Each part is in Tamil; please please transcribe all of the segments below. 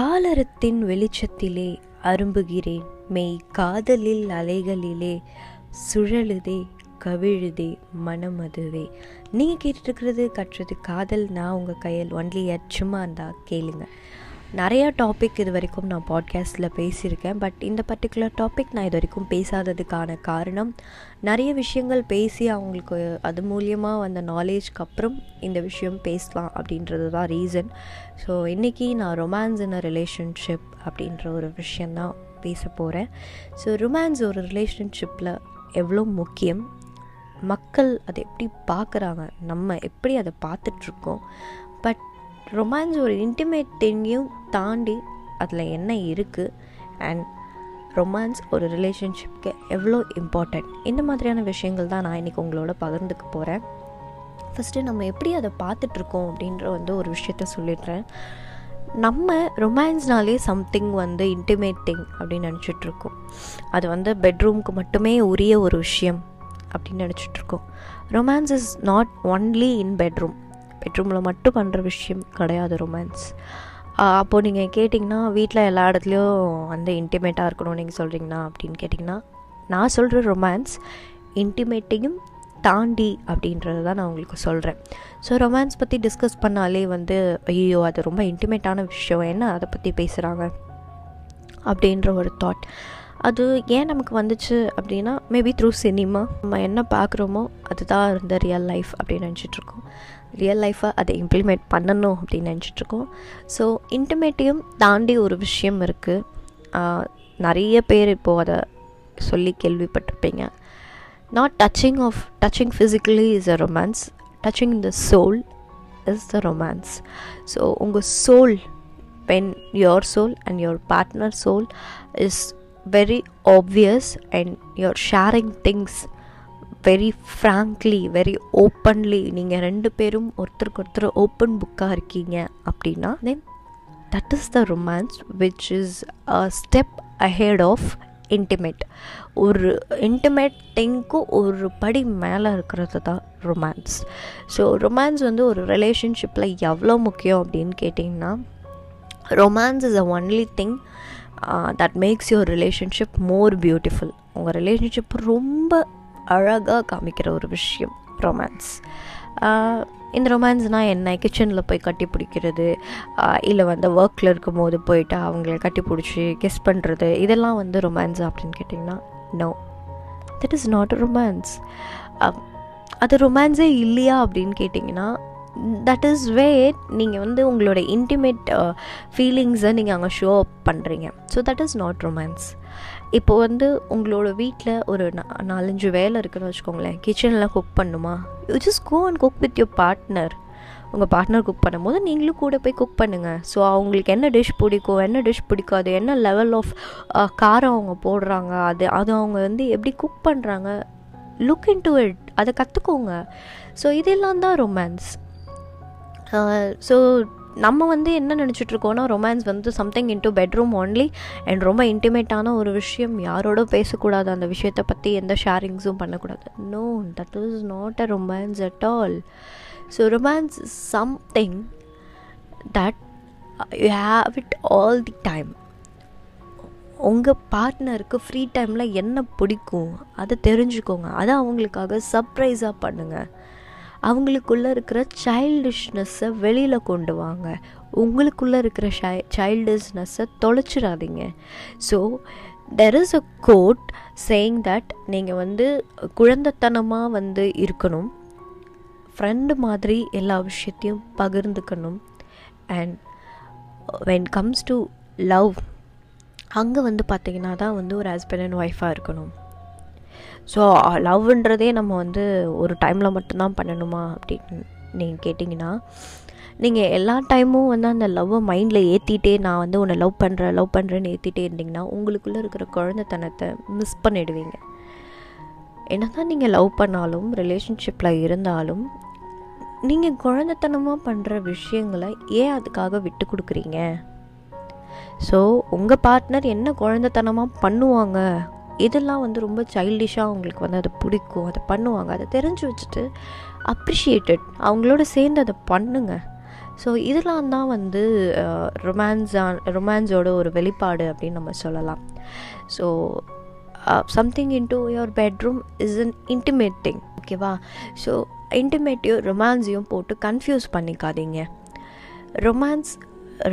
காலரத்தின் வெளிச்சத்திலே அரும்புகிறேன். மெய் காதலில் அலைகளிலே சுழலுதே கவிழுதே மனமதுவே நீங்கள் கேட்டுருக்கிறது கற்றது காதல் நான் உங்கள் கையில் ஒன்லி சும்மா இருந்தா கேளுங்க. நிறையா டாபிக் இது வரைக்கும் நான் பாட்காஸ்ட்டில் பேசியிருக்கேன். பட் இந்த பர்டிகுலர் டாபிக் நான் இது வரைக்கும் பேசாததுக்கான காரணம் நிறைய விஷயங்கள் பேசி அவங்களுக்கு அது மூலியமாக வந்த நாலேஜ்க்கு அப்புறம் இந்த விஷயம் பேசலாம் அப்படின்றது தான் ரீசன் ஸோ இன்றைக்கி நான் ரொமான்ஸ் இன் அ ரிலேஷன்ஷிப் அப்படின்ற ஒரு விஷயந்தான் பேச போகிறேன் ஸோ ரொமான்ஸ் ஒரு ரிலேஷன்ஷிப்பில் எவ்வளோ முக்கியம்? மக்கள் அதை எப்படி பார்க்குறாங்க? நம்ம எப்படி அதை பார்த்துட்ருக்கோம் பட் ரொமான்ஸ் ஒரு இன்டிமேட் திங்கையும் தாண்டி அதில் என்ன இருக்குது அண்ட் ரொமான்ஸ் ஒரு ரிலேஷன்ஷிப்க்கு எவ்வளோ இம்பார்ட்டண்ட் இந்த மாதிரியான விஷயங்கள் தான் நான் இன்றைக்கி உங்களோட பகிர்ந்துக்க போகிறேன் ஃபஸ்ட்டு நம்ம எப்படி அதை பார்த்துட்ருக்கோம் அப்படின்ற வந்து ஒரு விஷயத்த சொல்லிடுறேன். நம்ம ரொமான்ஸ்னாலே சம்திங் வந்து இன்டிமேட்டிங் அப்படின்னு நினச்சிட்ருக்கோம் அது வந்து பெட்ரூம்க்கு மட்டுமே உரிய ஒரு விஷயம் அப்படின்னு நினச்சிட்ருக்கோம் romance is not only in bedroom பெட்ரூமில் மட்டும் பண்ணுற விஷயம் கிடையாது ரொமான்ஸ் அப்போது நீங்கள் கேட்டிங்கன்னா வீட்டில் எல்லா இடத்துலையும் வந்து இன்டிமேட்டாக இருக்கணும் நீங்கள் சொல்கிறீங்கன்னா அப்படின்னு கேட்டிங்கன்னா நான் சொல்கிற ரொமான்ஸ் இன்டிமேட்டையும் தாண்டி அப்படின்றது தான் நான் உங்களுக்கு சொல்கிறேன் ஸோ ரொமான்ஸ் பற்றி டிஸ்கஸ் பண்ணாலே வந்து ஐயோ அது ரொம்ப இன்டிமேட்டான விஷயம். என்ன அதை பற்றி பேசுகிறாங்க அப்படின்ற ஒரு தாட் அது ஏன் நமக்கு வந்துச்சு அப்படின்னா மேபி த்ரூ சினிமா நம்ம என்ன பார்க்குறோமோ அதுதான் இருந்த ரியல் லைஃப் அப்படின்னு நினச்சிட்ருக்கோம் ரியல் லைஃப்பை அதை இம்ப்ளிமெண்ட் பண்ணணும் அப்படின்னு நினச்சிட்ருக்கோம் ஸோ இன்டிமேட்டையும் தாண்டி ஒரு விஷயம் இருக்குது நிறைய பேர் இப்போது அதை சொல்லி கேள்விப்பட்டிருப்பீங்க. Not touching of touching physically is a romance touching the soul is the romance so உங்கள் soul when your soul and your partner soul is very obvious and you're sharing things very frankly very openly நீங்கள் ரெண்டு பேரும் ஒருத்தருக்கு ஒருத்தர் ஓப்பன் புக்காக இருக்கீங்க அப்படின்னா then that is the romance which is a step ahead of intimate ஒரு இன்டிமேட் திங்க்கும் ஒரு படி மேலே இருக்கிறது தான் ரொமான்ஸ் ஸோ ரொமான்ஸ் வந்து ஒரு ரிலேஷன்ஷிப்பில் எவ்வளோ முக்கியம் அப்படின்னு கேட்டிங்கன்னா romance is a only thing that makes your relationship more beautiful உங்கள் ரிலேஷன்ஷிப் ரொம்ப அழகாக காமிக்கிற ஒரு விஷயம் ரொமான்ஸ் இந்த ரொமான்ஸ்னால் என்ன? கிச்சனில் போய் கட்டி பிடிக்கிறது இல்லை வந்து ஒர்க்கில் இருக்கும் போது போயிட்டு அவங்கள கட்டி பிடிச்சி கெஸ் பண்ணுறது இதெல்லாம் வந்து ரொமான்ஸ் அப்படின்னு கேட்டிங்கன்னா no that is not romance அது ரொமான்ஸே இல்லையா அப்படின்னு கேட்டிங்கன்னா தட் இஸ் வே நீங்கள் வந்து உங்களோட இன்டிமேட் ஃபீலிங்ஸை நீங்கள் அங்கே ஷோ அப் பண்ணுறீங்க so that is not romance இப்போ வந்து உங்களோட வீட்டில் ஒரு நாலஞ்சு வேலை இருக்குன்னு வச்சுக்கோங்களேன். கிச்சனில் குக் பண்ணுமா? You just go and cook with your partner உங்கள் பார்ட்னர் குக் பண்ணும்போது நீங்களும் கூட போய் குக் பண்ணுங்கள் ஸோ அவங்களுக்கு என்ன டிஷ் பிடிக்கும் என்ன டிஷ் பிடிக்காது என்ன லெவல் ஆஃப் காரம் அவங்க போடுறாங்க அது அது அவங்க வந்து எப்படி குக் பண்ணுறாங்க லுக் இன் டு இட் அதை கற்றுக்கோங்க ஸோ இதெல்லாம் தான் ரொமான்ஸ் ஸோ நம்ம வந்து என்ன நினச்சிட்ருக்கோன்னா ரொமான்ஸ் வந்து something into bedroom only and ரொம்ப இன்டிமேட்டான ஒரு விஷயம். யாரோட பேசக்கூடாது அந்த விஷயத்தை பற்றி எந்த ஷேரிங்ஸும் பண்ணக்கூடாது. No that is not a romance at all so romance is something that you have it all the time உங்கள் பார்ட்னருக்கு ஃப்ரீ டைமில் என்ன பிடிக்கும் அதை தெரிஞ்சுக்கோங்க. அதை அவங்களுக்காக சர்ப்ரைஸாக பண்ணுங்கள் அவங்களுக்குள்ளே இருக்கிற சைல்டிஷ்னஸ்ஸை வெளியில் கொண்டு வாங்க. உங்களுக்குள்ளே இருக்கிற ஷை சைல்டிஷ்னஸ்ஸை தொலைச்சிடாதீங்க. So there is a quote saying that நீங்கள் வந்து குழந்தைத்தனமாக வந்து இருக்கணும். ஃப்ரெண்டு மாதிரி எல்லா விஷயத்தையும் பகிர்ந்துக்கணும். And when comes to love அங்கே வந்து பார்த்திங்கன்னா தான் வந்து ஒரு ஹஸ்பண்ட் அண்ட் ஒய்ஃபாக இருக்கணும். ஸோ லவ்ன்றதே நம்ம வந்து ஒரு டைமில் மட்டும்தான் பண்ணணுமா அப்படின்னு நீங்கள் கேட்டிங்கன்னா நீங்கள் எல்லா டைமும் வந்து அந்த லவ்வை மைண்டில் ஏற்றிட்டே நான் வந்து உன்னை லவ் பண்ணுறேன் லவ் பண்ணுறேன்னு ஏற்றிட்டே இருந்திங்கன்னா உங்களுக்குள்ளே இருக்கிற குழந்தைத்தனத்தை மிஸ் பண்ணிடுவீங்க. என்ன தான் நீங்கள் லவ் பண்ணாலும் ரிலேஷன்ஷிப்பில் இருந்தாலும் நீங்கள் குழந்தைத்தனமாக பண்ணுற விஷயங்களை ஏன் அதுக்காக விட்டு கொடுக்குறீங்க? ஸோ உங்கள் பார்ட்னர் என்ன குழந்தைத்தனமாக பண்ணுவாங்க? இதெல்லாம் வந்து ரொம்ப சைல்டிஷாக அவங்களுக்கு வந்து அது பிடிக்கும். அதை பண்ணுவாங்க. அதை தெரிஞ்சு வச்சுட்டு அப்ரிஷியேட்டட் அவங்களோட சேர்ந்து அதை பண்ணுங்க. ஸோ இதெல்லாம் தான் வந்து ரொமான்ஸான் ரொமான்ஸோட ஒரு வெளிப்பாடு அப்படின்னு நம்ம சொல்லலாம். So something into your bedroom is an intimate thing ஓகேவா ஸோ இன்டிமேட்டையும் ரொமான்ஸையும் போட்டு கன்ஃபியூஸ் பண்ணிக்காதீங்க. ரொமான்ஸ்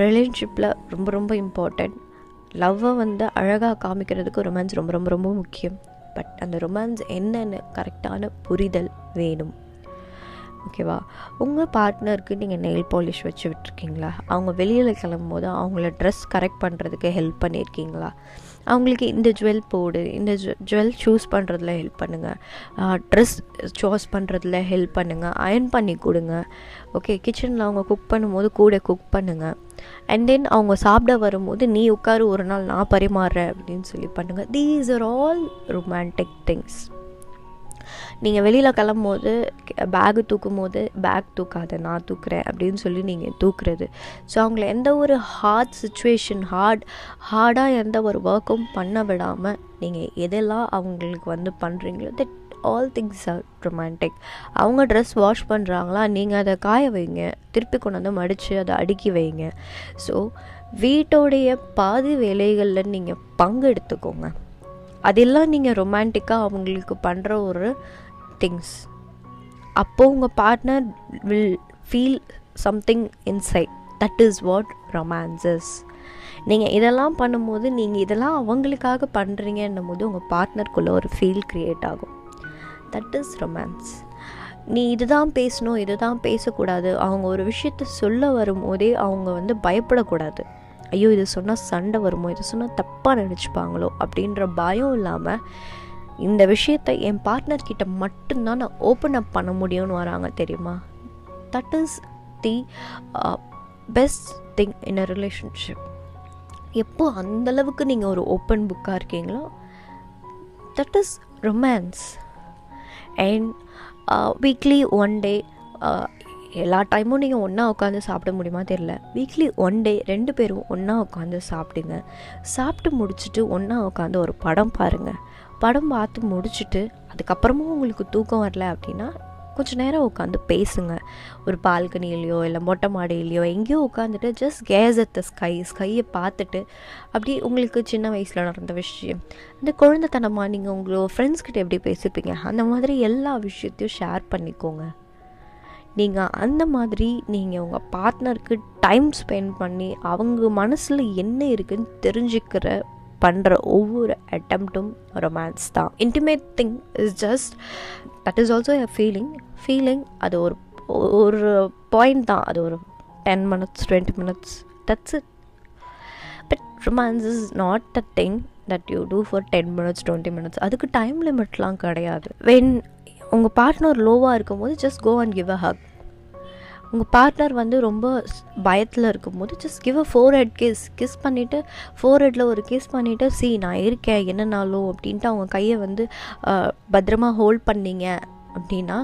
ரிலேஷன்ஷிப்பில் ரொம்ப ரொம்ப இம்பார்ட்டண்ட் லவ்வை வந்து அழகாக காமிக்கிறதுக்கு ரொமான்ஸ் ரொம்ப ரொம்ப ரொம்ப முக்கியம். பட் அந்த ரொமான்ஸ் என்னென்னு கரெக்டான புரிதல் வேணும். ஓகேவா? உங்கள் பார்ட்னருக்கு நீங்கள் நெயில் பாலிஷ் வச்சு விட்டுருக்கீங்களா அவங்க வெளியில் கிளம்பும் போது அவங்கள ட்ரெஸ் கரெக்ட் பண்ணுறதுக்கு ஹெல்ப் பண்ணியிருக்கீங்களா? அவங்களுக்கு இந்த ஜுவல் போடு இந்த ஜுவல் சூஸ் பண்ணுறதுல ஹெல்ப் பண்ணுங்கள் ட்ரெஸ் சூஸ் பண்ணுறதுல ஹெல்ப் பண்ணுங்கள் அயர்ன் பண்ணி கொடுங்க. ஓகே கிச்சனில் அவங்க குக் பண்ணும்போது கூட குக் பண்ணுங்கள் அண்ட் தென் அவங்க சாப்பிட வரும்போது நீ உட்காரு ஒரு நாள் நான் பரிமாறுறேன் அப்படின்னு சொல்லி பண்ணுங்கள் these are all romantic things நீங்கள் வெளியில் கிளம்பும் போது பேகு தூக்கும் போது பேக் தூக்காத நான் தூக்குறேன் அப்படின்னு சொல்லி நீங்கள் தூக்குறது. ஸோ அவங்கள எந்த ஒரு ஹார்ட் சுச்சுவேஷன் ஹார்ட் ஹார்டாக எந்த ஒரு ஒர்க்கும் பண்ண விடாமல் நீங்கள் எதெல்லாம் அவங்களுக்கு வந்து பண்ணுறீங்களோ that all things are romantic அவங்க ட்ரெஸ் வாஷ் பண்ணுறாங்களா நீங்கள் அதை காய வைங்க. திருப்பி கொண்டு வந்து மடித்து அதை அடுக்கி வைங்க. ஸோ வீட்டோடைய பாதி வேலைகளில் நீங்கள் பங்கு எடுத்துக்கோங்க அதெல்லாம் நீங்கள் ரொமான்டிக்காக அவங்களுக்கு பண்ணுற ஒரு திங்ஸ் அப்போது உங்கள் partner will feel something inside that is what romances நீங்கள் இதெல்லாம் பண்ணும்போது நீங்கள் இதெல்லாம் அவங்களுக்காக பண்ணுறீங்கன்னும் போது உங்கள் பார்ட்னருக்குள்ளே ஒரு ஃபீல் க்ரியேட் ஆகும். தட் இஸ் ரொமான்ஸ் நீ இதுதான் பேசணும் இதுதான் பேசக்கூடாது. அவங்க ஒரு விஷயத்த சொல்ல வரும்போதே அவங்க வந்து பயப்படக்கூடாது. ஐயோ இது சொன்னால் சண்டை வருமோ இது சொன்னால் தப்பாக நினச்சிப்பாங்களோ அப்படின்ற பயம் இல்லாமல் இந்த விஷயத்தை என் பார்ட்னர்கிட்ட மட்டும்தான் நான் ஓப்பன் அப் பண்ண முடியும்னு வராங்க தெரியுமா? That is the best thing in a relationship எப்போ அந்தளவுக்கு நீங்கள் ஒரு ஓப்பன் புக்காக இருக்கீங்களோ that is romance and weekly one day எல்லா டைமும் நீங்கள் ஒன்றா உட்காந்து சாப்பிட முடியுமா தெரில வீக்லி ஒன் டே ரெண்டு பேரும் ஒன்றா உட்காந்து சாப்பிடுங்க. சாப்பிட்டு முடிச்சுட்டு ஒன்றா உட்காந்து ஒரு படம் பாருங்கள் படம் பார்த்து முடிச்சுட்டு அதுக்கப்புறமும் உங்களுக்கு தூக்கம் வரல அப்படின்னா கொஞ்சம் நேரம் உட்காந்து பேசுங்க. ஒரு பால்கனிலையோ இல்லை மொட்டை மாடியிலையோ எங்கேயோ உட்காந்துட்டு just gaze at the sky ஸ்கையை பார்த்துட்டு அப்படி உங்களுக்கு சின்ன வயசில் நடந்த விஷயம். இந்த குழந்தைத்தனமாக நீங்கள் உங்களோட ஃப்ரெண்ட்ஸ்கிட்ட எப்படி பேசிப்பீங்க? அந்த மாதிரி எல்லா விஷயத்தையும் ஷேர் பண்ணிக்கோங்க. நீங்கள் அந்த மாதிரி நீங்கள் உங்கள் பார்ட்னருக்கு டைம் ஸ்பெண்ட் பண்ணி அவங்க மனசில் என்ன இருக்குன்னு தெரிஞ்சுக்கிற பண்ணுற ஒவ்வொரு அட்டம்ப்டும் ரொமான்ஸ் தான். Intimate thing is just that is also a feeling feeling அது ஒரு ஒரு பாயிண்ட் தான். அது ஒரு ten minutes twenty minutes that's it but romance is not a thing that you do for ten minutes twenty minutes அதுக்கு டைம் லிமிட்லாம் கிடையாது. வென் உங்கள் பார்ட்னர் லோவாக இருக்கும்போது just go and give a hug உங்கள் பார்ட்னர் வந்து ரொம்ப பயத்தில் இருக்கும்போது just give a forehead kiss kiss பண்ணிவிட்டு ஃபோர் ஹெட்டில் ஒரு கிஸ் பண்ணிவிட்டு சி நான் இருக்கேன். என்னனாலும் அப்படின்ட்டு அவங்க கையை வந்து பத்திரமா ஹோல்ட் பண்ணீங்க அப்படின்னா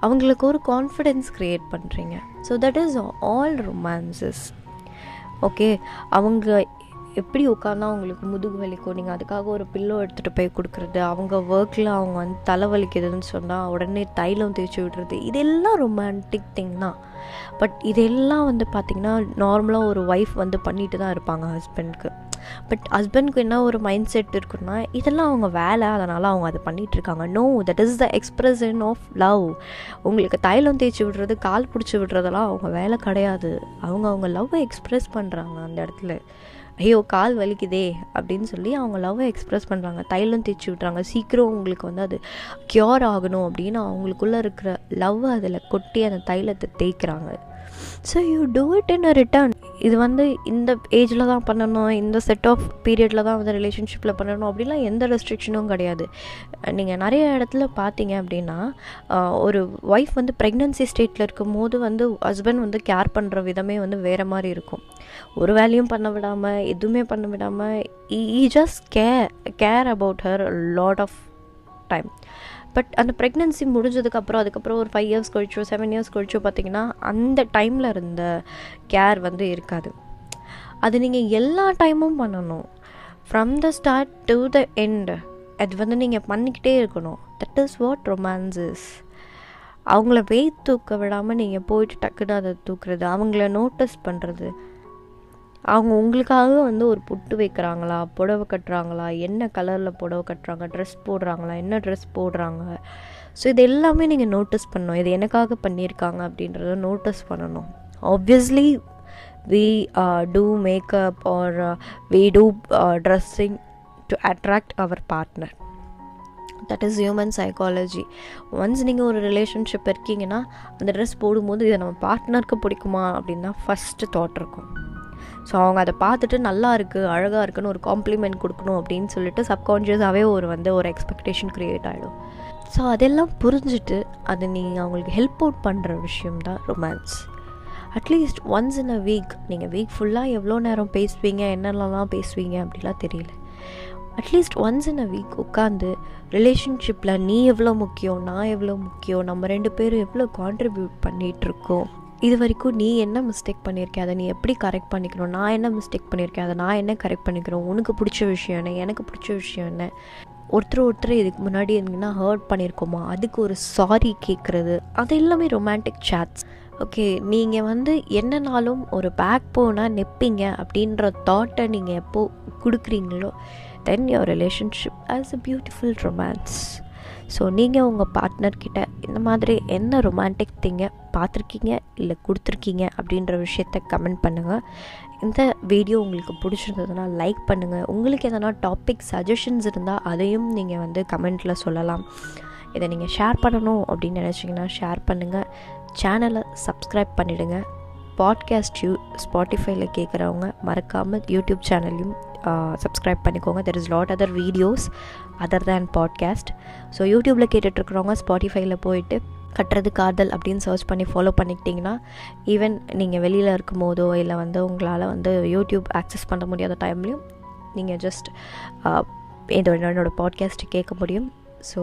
அவங்களுக்கு ஒரு கான்ஃபிடென்ஸ் க்ரியேட் பண்ணுறீங்க so that is all romances okay அவங்க எப்படி உட்காந்தா அவங்களுக்கு முதுகு வலிக்கும்? நீங்கள் அதுக்காக ஒரு பில்லோ எடுத்துகிட்டு போய் கொடுக்குறது அவங்க ஒர்க்கில் அவங்க வந்து தலை வலிக்குதுன்னு சொன்னால் உடனே தைலம் தேய்ச்சி விடுறது இதெல்லாம் ரொமான்டிக் திங் தான். பட் இதெல்லாம் வந்து பார்த்திங்கன்னா நார்மலாக ஒரு ஒய்ஃப் வந்து பண்ணிட்டு தான் இருப்பாங்க ஹஸ்பண்ட்க்கு பட் ஹஸ்பண்ட்க்கு என்ன ஒரு மைண்ட் செட் இருக்குன்னா இதெல்லாம் அவங்க வேலை அதனால் அவங்க அதை பண்ணிகிட்ருக்காங்க no that is the expression of love உங்களுக்கு தைலம் தேய்ச்சி விடுறது கால் பிடிச்சி விடுறதெல்லாம் அவங்க வேலை கிடையாது. அவங்க அவங்க லவ்வை எக்ஸ்ப்ரெஸ் பண்ணுறாங்க அந்த இடத்துல. ஐயோ கால் வலிக்குதே அப்படின்னு சொல்லி அவங்க லவ்வை எக்ஸ்ப்ரெஸ் பண்ணுறாங்க தைலம் தேய்ச்சி விட்றாங்க சீக்கிரம் உங்களுக்கு வந்து அது க்யூர் ஆகணும் அப்படின்னு அவங்களுக்குள்ளே இருக்கிற லவ்வை அதில் கொட்டி அந்த தைலத்தை தேய்க்கிறாங்க. So you do it in a return இது வந்து இந்த ஏஜில் தான் பண்ணணும் இந்த செட் ஆஃப் பீரியடில் தான் வந்து ரிலேஷன்ஷிப்பில் பண்ணணும் அப்படிலாம் எந்த ரெஸ்ட்ரிக்ஷனும் கிடையாது. நீங்கள் நிறைய இடத்துல பார்த்தீங்க அப்படின்னா ஒரு ஒய்ஃப் வந்து ப்ரெக்னென்சி ஸ்டேட்டில் இருக்கும் போது வந்து ஹஸ்பண்ட் வந்து கேர் பண்ணுற விதமே வந்து வேறு மாதிரி இருக்கும். ஒரு வேலையும் பண்ண விடாமல் எதுவுமே பண்ண விடாமல் ஈ just care care about her lot of time but அந்த ப்ரெக்னென்சி முடிஞ்சதுக்கப்புறம் அதுக்கப்புறம் ஒரு ஃபைவ் இயர்ஸ் கழிச்சோ செவன் இயர்ஸ் கழிச்சோ பார்த்திங்கன்னா அந்த டைமில் இருந்த கேர் வந்து இருக்காது. அது நீங்கள் எல்லா டைமும் பண்ணணும். From the start to the end அது வந்து நீங்கள் பண்ணிக்கிட்டே இருக்கணும். தட் இஸ் வாட் ரொமான்சஸ் அவங்கள வெயிட் தூக்க விடாமல் நீங்கள் போயிட்டு டக்குன்னு அதை தூக்குறது அவங்கள நோட்டீஸ் பண்ணுறது அவங்க உங்களுக்காக வந்து ஒரு புட்டு வைக்கிறாங்களா புடவை கட்டுறாங்களா என்ன கலரில் புடவை கட்டுறாங்க ட்ரெஸ் போடுறாங்களா என்ன ட்ரெஸ் போடுறாங்க? ஸோ இது எல்லாமே நீங்கள் நோட்டீஸ் பண்ணணும். இது எனக்காக பண்ணியிருக்காங்க அப்படின்றத நோட்டீஸ் பண்ணணும். Obviously we do makeup or we do dressing to attract our partner that is human psychology once நீங்கள் ஒரு ரிலேஷன்ஷிப் இருக்கீங்கன்னா அந்த ட்ரெஸ் போடும்போது இதை நம்ம பார்ட்னருக்கு பிடிக்குமா அப்படின்னு தான் ஃபஸ்ட்டு தாட் இருக்கும். ஸோ அவங்க அதை பார்த்துட்டு நல்லா இருக்குது அழகாக இருக்குன்னு ஒரு காம்ப்ளிமெண்ட் கொடுக்கணும் அப்படின்னு சொல்லிட்டு சப்கான்ஷியஸாகவே ஒரு வந்து ஒரு எக்ஸ்பெக்டேஷன் க்ரியேட் ஆகிடும் ஸோ அதெல்லாம் புரிஞ்சுட்டு அது நீங்கள் அவங்களுக்கு ஹெல்ப் அவுட் பண்ணுற விஷயம் தான் romance at least once in a week நீங்கள் வீக் ஃபுல்லாக எவ்வளோ நேரம் பேசுவீங்க என்னென்னலாம் பேசுவீங்க அப்படிலாம் தெரியல. At least once in a week உட்காந்து ரிலேஷன்ஷிப்பில் நீ எவ்வளோ முக்கியம் நான் எவ்வளோ முக்கியம் நம்ம ரெண்டு பேரும் எவ்வளோ கான்ட்ரிபியூட் பண்ணிகிட்ருக்கோம் இது வரைக்கும் நீ என்ன மிஸ்டேக் பண்ணியிருக்கே அதை நீ எப்படி கரெக்ட் பண்ணிக்கணும்? நான் என்ன மிஸ்டேக் பண்ணியிருக்கேன் அதை நான் என்ன கரெக்ட் பண்ணிக்கிறோம்? உனக்கு பிடிச்ச விஷயம் என்ன? எனக்கு பிடிச்ச விஷயம் என்ன? ஒருத்தர் ஒருத்தர் இதுக்கு முன்னாடி எங்கன்னா ஹர்ட் பண்ணியிருக்கோமா அதுக்கு ஒரு சாரி கேட்குறது அது எல்லாமே ரொமான்டிக் சேட்ஸ் ஓகே நீங்கள் வந்து என்னனாலும் ஒரு பேக் போனால் நிற்பீங்க அப்படின்ற தாட்டை நீங்கள் எப்போது கொடுக்குறீங்களோ then your relationship as a beautiful romance so நீங்கள் உங்கள் பார்ட்னர்கிட்ட இந்த மாதிரி என்ன ரொமான்டிக் திங்கை பார்த்துருக்கீங்க? இல்லை கொடுத்துருக்கீங்க? அப்படின்ற விஷயத்த கமெண்ட் பண்ணுங்கள் இந்த வீடியோ உங்களுக்கு பிடிச்சிருந்ததுன்னா லைக் பண்ணுங்கள் உங்களுக்கு எதனா டாபிக் சஜஷன்ஸ் இருந்தால் அதையும் நீங்கள் வந்து கமெண்ட்டில் சொல்லலாம். இதை நீங்கள் ஷேர் பண்ணணும் அப்படின்னு நினச்சிங்கன்னா ஷேர் பண்ணுங்கள் சேனலை சப்ஸ்கிரைப் பண்ணிவிடுங்க பாட்காஸ்ட் யூ ஸ்பாட்டிஃபைல கேட்குறவங்க மறக்காமல் யூடியூப் சேனல்லையும் Uh, சப்ஸ்கிரைப் பண்ணிக்கோங்க. There is lot other videos other than podcast so யூடியூப்பில் கேட்டுட்ருக்குறவங்க ஸ்பாட்டிஃபைல போயிட்டு கட்டுறது காதல் அப்படின்னு சர்ச் பண்ணி ஃபாலோ பண்ணிக்கிட்டிங்கன்னா ஈவன் நீங்கள் வெளியில் இருக்கும் போதோ இல்லை வந்து உங்களால் வந்து யூடியூப் ஆக்சஸ் பண்ண முடியாத டைம்லையும் நீங்கள் ஜஸ்ட் இதோட uh, என்னோடய பாட்காஸ்ட் கேட்க முடியும். ஸோ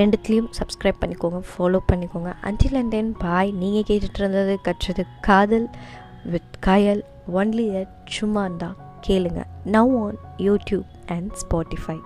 ரெண்டுத்துலேயும் சப்ஸ்கிரைப் பண்ணிக்கோங்க ஃபாலோ பண்ணிக்கோங்க. அன்டில் அண்ட் தென் பாய் நீங்கள் கேட்டுட்டு இருந்தது கற்றது காதல் வித் காயல் ஒன்லி அட் சும்மா தான். கேளுங்க. Now on YouTube and Spotify